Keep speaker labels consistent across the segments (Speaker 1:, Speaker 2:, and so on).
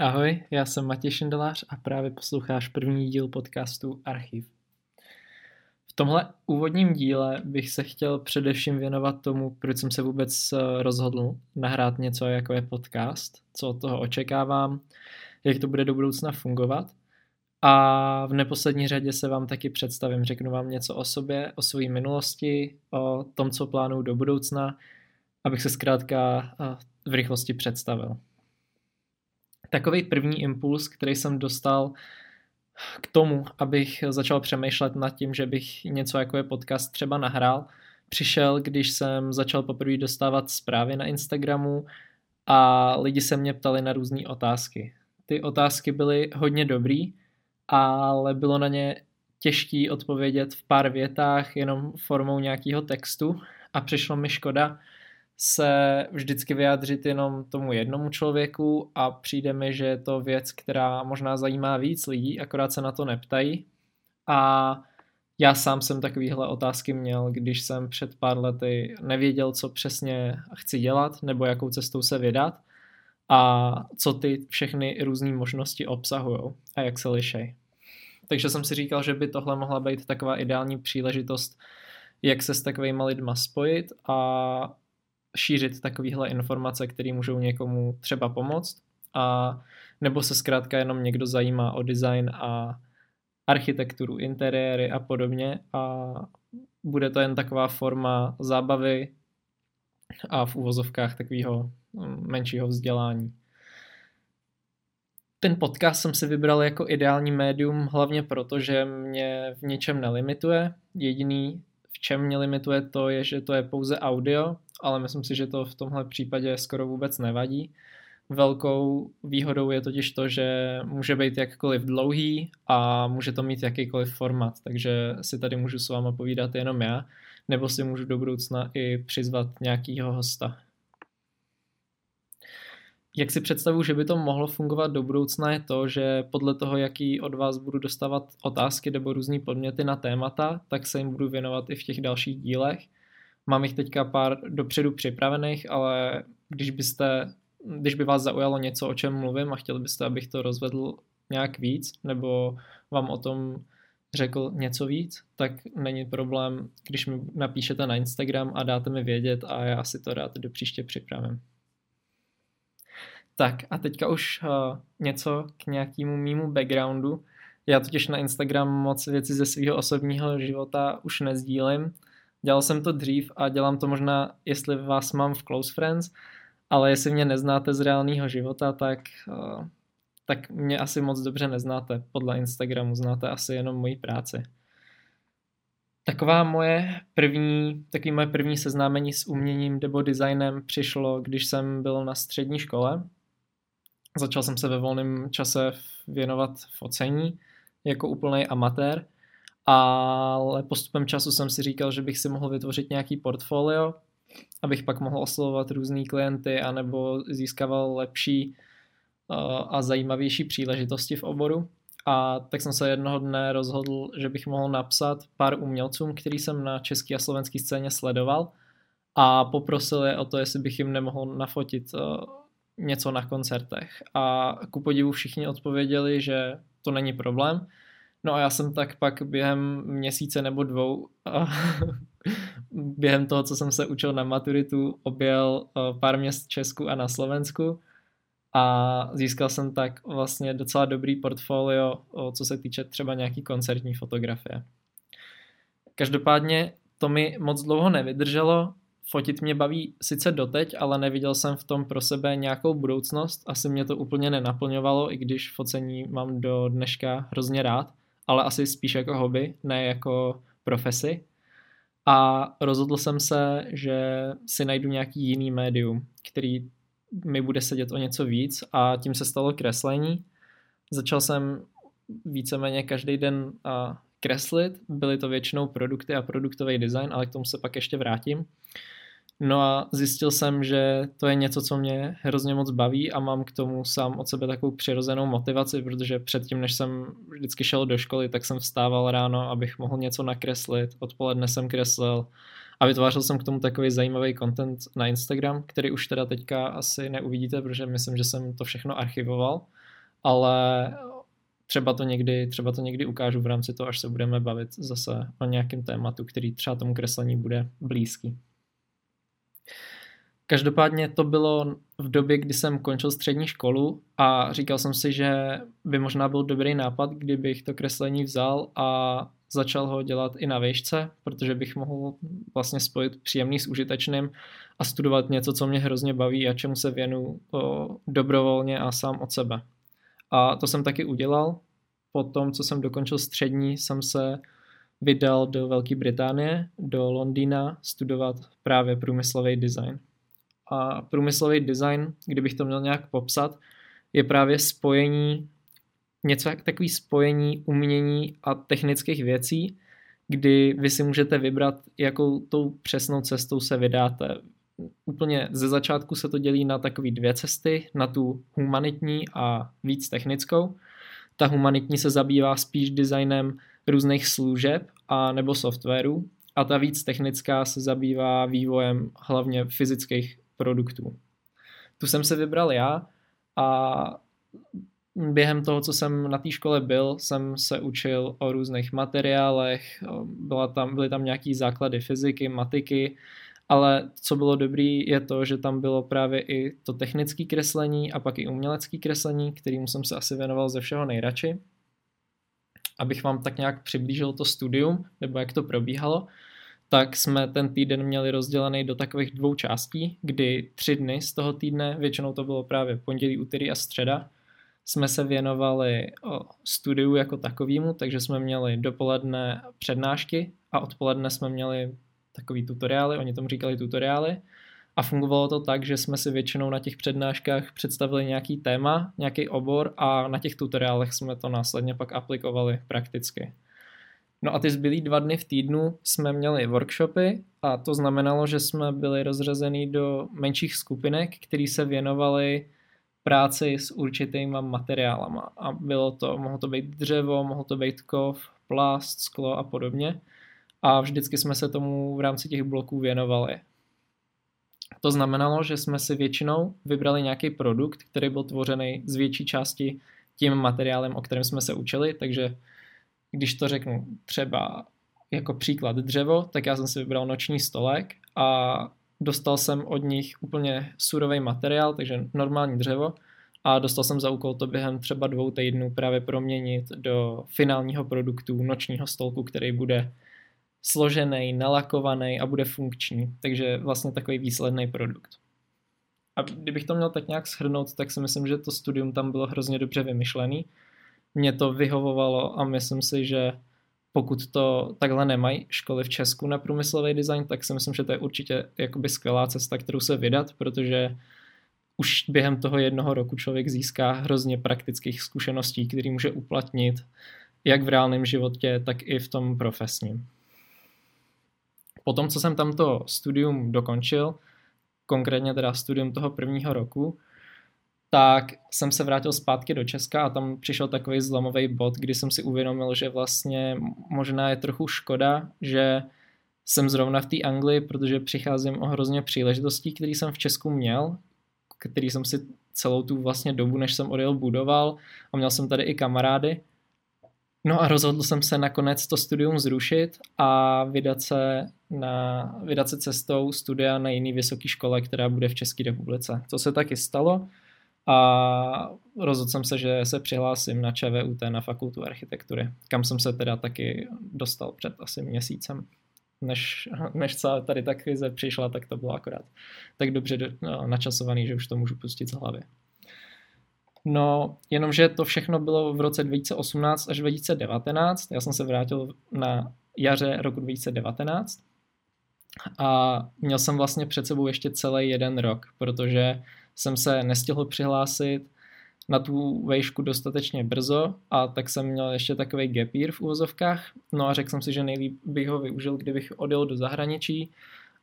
Speaker 1: Ahoj, já jsem Matěj Šindelář a právě posloucháš první díl podcastu Archiv. V tomhle úvodním díle bych se chtěl především věnovat tomu, proč jsem se vůbec eh, rozhodl nahrát něco, jako je podcast, co od toho očekávám, jak to bude do budoucna fungovat. A v neposlední řadě se vám taky představím, řeknu vám něco o sobě, o své minulosti, o tom, co plánuju do budoucna, abych se zkrátka eh, v rychlosti představil takový první impuls, který jsem dostal k tomu, abych začal přemýšlet nad tím, že bych něco jako je podcast třeba nahrál, přišel, když jsem začal poprvé dostávat zprávy na Instagramu a lidi se mě ptali na různé otázky. Ty otázky byly hodně dobrý, ale bylo na ně těžký odpovědět v pár větách jenom formou nějakého textu a přišlo mi škoda, se vždycky vyjádřit jenom tomu jednomu člověku a přijde mi, že je to věc, která možná zajímá víc lidí, akorát se na to neptají. A já sám jsem takovýhle otázky měl, když jsem před pár lety nevěděl, co přesně chci dělat nebo jakou cestou se vydat a co ty všechny různé možnosti obsahují a jak se lišej. Takže jsem si říkal, že by tohle mohla být taková ideální příležitost, jak se s takovými lidma spojit a šířit takovéhle informace, které můžou někomu třeba pomoct a nebo se zkrátka jenom někdo zajímá o design a architekturu, interiéry a podobně a bude to jen taková forma zábavy a v úvozovkách takového mm, menšího vzdělání. Ten podcast jsem si vybral jako ideální médium hlavně proto, že mě v něčem nelimituje. Jediný, v čem mě limituje to, je, že to je pouze audio ale myslím si, že to v tomhle případě skoro vůbec nevadí. Velkou výhodou je totiž to, že může být jakkoliv dlouhý a může to mít jakýkoliv format, takže si tady můžu s váma povídat jenom já, nebo si můžu do budoucna i přizvat nějakýho hosta. Jak si představuji, že by to mohlo fungovat do budoucna je to, že podle toho, jaký od vás budu dostávat otázky nebo různé podměty na témata, tak se jim budu věnovat i v těch dalších dílech Mám jich teďka pár dopředu připravených, ale když byste, když by vás zaujalo něco, o čem mluvím a chtěli byste, abych to rozvedl nějak víc, nebo vám o tom řekl něco víc, tak není problém, když mi napíšete na Instagram a dáte mi vědět a já si to rád do příště připravím. Tak a teďka už uh, něco k nějakému mýmu backgroundu. Já totiž na Instagram moc věci ze svého osobního života už nezdílím, Dělal jsem to dřív a dělám to možná, jestli vás mám v Close Friends, ale jestli mě neznáte z reálného života, tak, uh, tak mě asi moc dobře neznáte podle Instagramu, znáte asi jenom moji práci. Taková moje první, takový moje první seznámení s uměním nebo designem přišlo, když jsem byl na střední škole. Začal jsem se ve volném čase věnovat focení jako úplný amatér – ale postupem času jsem si říkal, že bych si mohl vytvořit nějaký portfolio, abych pak mohl oslovovat různý klienty anebo získával lepší uh, a zajímavější příležitosti v oboru. A tak jsem se jednoho dne rozhodl, že bych mohl napsat pár umělcům, který jsem na české a slovenské scéně sledoval a poprosil je o to, jestli bych jim nemohl nafotit uh, něco na koncertech. A ku podivu všichni odpověděli, že to není problém, No a já jsem tak pak během měsíce nebo dvou během toho, co jsem se učil na maturitu, objel eh, pár měst v Česku a na Slovensku. A získal jsem tak vlastně docela dobrý portfolio, co se týče třeba nějaký koncertní fotografie. Každopádně to mi moc dlouho nevydrželo, fotit mě baví sice doteď, ale neviděl jsem v tom pro sebe nějakou budoucnost, asi mě to úplně nenaplňovalo, i když focení mám do dneška hrozně rád ale asi spíš jako hobby, ne jako profesi. A rozhodl jsem se, že si najdu nějaký jiný médium, který mi bude sedět o něco víc a tím se stalo kreslení. Začal jsem víceméně každý den kreslit, byly to většinou produkty a produktový design, ale k tomu se pak ještě vrátím. No a zjistil jsem, že to je něco, co mě hrozně moc baví a mám k tomu sám od sebe takovou přirozenou motivaci, protože předtím, než jsem vždycky šel do školy, tak jsem vstával ráno, abych mohl něco nakreslit, odpoledne jsem kreslil a vytvářel jsem k tomu takový zajímavý content na Instagram, který už teda teďka asi neuvidíte, protože myslím, že jsem to všechno archivoval, ale třeba to někdy, třeba to někdy ukážu v rámci toho, až se budeme bavit zase o nějakém tématu, který třeba tomu kreslení bude blízký. Každopádně to bylo v době, kdy jsem končil střední školu a říkal jsem si, že by možná byl dobrý nápad, kdybych to kreslení vzal a začal ho dělat i na výšce, protože bych mohl vlastně spojit příjemný s užitečným a studovat něco, co mě hrozně baví a čemu se věnu dobrovolně a sám od sebe. A to jsem taky udělal. Po tom, co jsem dokončil střední, jsem se vydal do Velké Británie, do Londýna studovat právě průmyslový design. A průmyslový design, kdybych to měl nějak popsat, je právě spojení, něco jak takový spojení umění a technických věcí, kdy vy si můžete vybrat, jakou tou přesnou cestou se vydáte. Úplně ze začátku se to dělí na takové dvě cesty, na tu humanitní a víc technickou. Ta humanitní se zabývá spíš designem různých služeb a nebo softwaru a ta víc technická se zabývá vývojem hlavně fyzických produktů. Tu jsem se vybral já a během toho, co jsem na té škole byl, jsem se učil o různých materiálech, byla tam, byly tam nějaký základy fyziky, matiky, ale co bylo dobrý je to, že tam bylo právě i to technické kreslení a pak i umělecké kreslení, kterým jsem se asi věnoval ze všeho nejradši. Abych vám tak nějak přiblížil to studium, nebo jak to probíhalo, tak jsme ten týden měli rozdělený do takových dvou částí, kdy tři dny z toho týdne, většinou to bylo právě pondělí, úterý a středa, jsme se věnovali studiu jako takovému, takže jsme měli dopoledne přednášky a odpoledne jsme měli takový tutoriály, oni tomu říkali tutoriály. A fungovalo to tak, že jsme si většinou na těch přednáškách představili nějaký téma, nějaký obor a na těch tutoriálech jsme to následně pak aplikovali prakticky. No a ty zbylý dva dny v týdnu jsme měli workshopy a to znamenalo, že jsme byli rozřazení do menších skupinek, které se věnovaly práci s určitýma materiálama. A bylo to, mohlo to být dřevo, mohlo to být kov, plast, sklo a podobně. A vždycky jsme se tomu v rámci těch bloků věnovali. To znamenalo, že jsme si většinou vybrali nějaký produkt, který byl tvořený z větší části tím materiálem, o kterém jsme se učili, takže když to řeknu třeba jako příklad dřevo, tak já jsem si vybral noční stolek a dostal jsem od nich úplně surový materiál, takže normální dřevo. A dostal jsem za úkol to během třeba dvou týdnů právě proměnit do finálního produktu nočního stolku, který bude složený, nalakovaný a bude funkční. Takže vlastně takový výsledný produkt. A kdybych to měl tak nějak shrnout, tak si myslím, že to studium tam bylo hrozně dobře vymyšlený mě to vyhovovalo a myslím si, že pokud to takhle nemají školy v Česku na průmyslový design, tak si myslím, že to je určitě jakoby skvělá cesta, kterou se vydat, protože už během toho jednoho roku člověk získá hrozně praktických zkušeností, které může uplatnit jak v reálném životě, tak i v tom profesním. Potom, co jsem tamto studium dokončil, konkrétně teda studium toho prvního roku, tak jsem se vrátil zpátky do Česka a tam přišel takový zlomový bod, kdy jsem si uvědomil, že vlastně možná je trochu škoda, že jsem zrovna v té Anglii, protože přicházím o hrozně příležitostí, které jsem v Česku měl, který jsem si celou tu vlastně dobu, než jsem odjel, budoval a měl jsem tady i kamarády. No a rozhodl jsem se nakonec to studium zrušit a vydat se, na, vydat se cestou studia na jiný vysoké škole, která bude v České republice. To se taky stalo a rozhodl jsem se, že se přihlásím na ČVUT na fakultu architektury, kam jsem se teda taky dostal před asi měsícem. Než, než celá tady ta krize přišla, tak to bylo akorát tak dobře do, no, načasovaný, že už to můžu pustit z hlavy. No, jenomže to všechno bylo v roce 2018 až 2019. Já jsem se vrátil na jaře roku 2019 a měl jsem vlastně před sebou ještě celý jeden rok, protože jsem se nestihl přihlásit na tu vejšku dostatečně brzo a tak jsem měl ještě takový gap year v úvozovkách. No a řekl jsem si, že nejlíp bych ho využil, kdybych odjel do zahraničí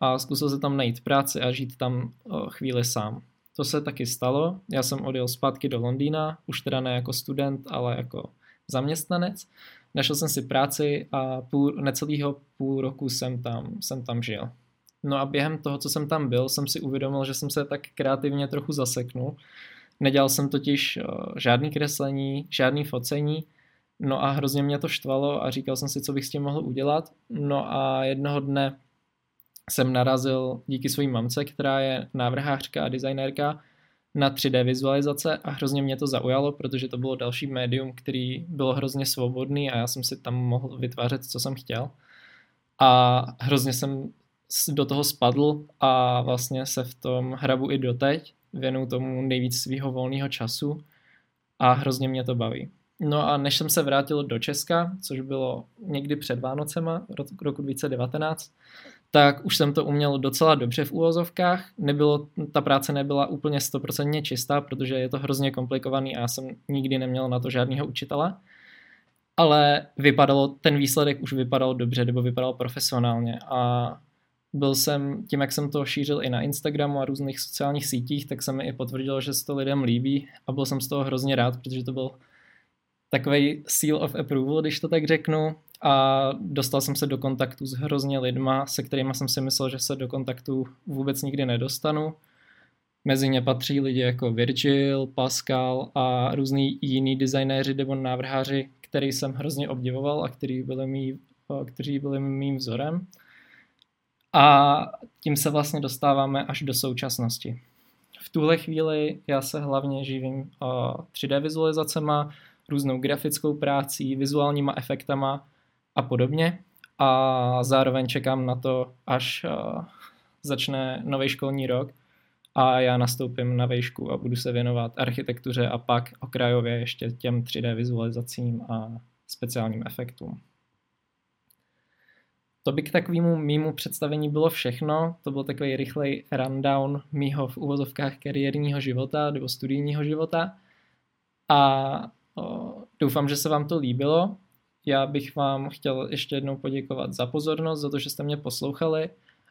Speaker 1: a zkusil se tam najít práci a žít tam chvíli sám. To se taky stalo. Já jsem odjel zpátky do Londýna, už teda ne jako student, ale jako zaměstnanec. Našel jsem si práci a půl, necelýho půl roku jsem tam, jsem tam žil. No a během toho, co jsem tam byl, jsem si uvědomil, že jsem se tak kreativně trochu zaseknul. Nedělal jsem totiž žádný kreslení, žádný focení, no a hrozně mě to štvalo a říkal jsem si, co bych s tím mohl udělat. No a jednoho dne jsem narazil díky své mamce, která je návrhářka a designérka, na 3D vizualizace a hrozně mě to zaujalo, protože to bylo další médium, který bylo hrozně svobodný a já jsem si tam mohl vytvářet, co jsem chtěl. A hrozně jsem do toho spadl a vlastně se v tom hrabu i doteď, věnu tomu nejvíc svého volného času a hrozně mě to baví. No a než jsem se vrátil do Česka, což bylo někdy před Vánocema roku 2019, tak už jsem to uměl docela dobře v úvozovkách. Nebylo, ta práce nebyla úplně stoprocentně čistá, protože je to hrozně komplikovaný a já jsem nikdy neměl na to žádného učitele. Ale vypadalo, ten výsledek už vypadal dobře, nebo vypadal profesionálně a byl jsem, tím jak jsem to šířil i na Instagramu a různých sociálních sítích, tak se mi i potvrdilo, že se to lidem líbí a byl jsem z toho hrozně rád, protože to byl takový seal of approval, když to tak řeknu a dostal jsem se do kontaktu s hrozně lidma, se kterými jsem si myslel, že se do kontaktu vůbec nikdy nedostanu. Mezi ně patří lidi jako Virgil, Pascal a různý jiný designéři nebo návrháři, který jsem hrozně obdivoval a který byli mý, kteří byli mým vzorem. A tím se vlastně dostáváme až do současnosti. V tuhle chvíli já se hlavně živím 3D vizualizacema, různou grafickou prácí, vizuálníma efektama a podobně. A zároveň čekám na to, až uh, začne nový školní rok a já nastoupím na vejšku a budu se věnovat architektuře a pak okrajově ještě těm 3D vizualizacím a speciálním efektům. To by k takovému mýmu představení bylo všechno. To byl takový rychlej rundown mýho v uvozovkách kariérního života nebo studijního života. A o, doufám, že se vám to líbilo. Já bych vám chtěl ještě jednou poděkovat za pozornost, za to, že jste mě poslouchali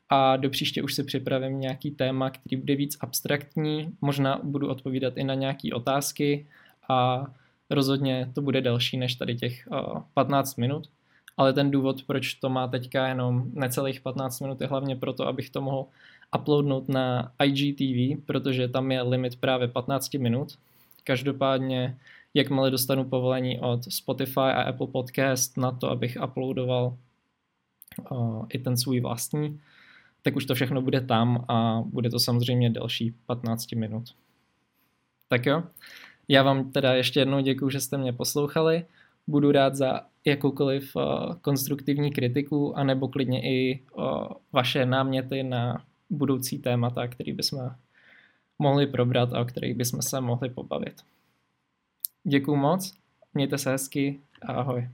Speaker 1: a do příště už si připravím nějaký téma, který bude víc abstraktní, možná budu odpovídat i na nějaké otázky a rozhodně to bude delší než tady těch 15 minut, ale ten důvod, proč to má teďka jenom necelých 15 minut, je hlavně proto, abych to mohl uploadnout na IGTV, protože tam je limit právě 15 minut. Každopádně jakmile dostanu povolení od Spotify a Apple Podcast na to, abych uploadoval uh, i ten svůj vlastní, tak už to všechno bude tam a bude to samozřejmě delší 15 minut. Tak jo, já vám teda ještě jednou děkuji, že jste mě poslouchali. Budu rád za jakoukoliv uh, konstruktivní kritiku, anebo klidně i uh, vaše náměty na budoucí témata, který bychom mohli probrat a o kterých bychom se mohli pobavit. Děkuju moc, mějte se hezky a ahoj.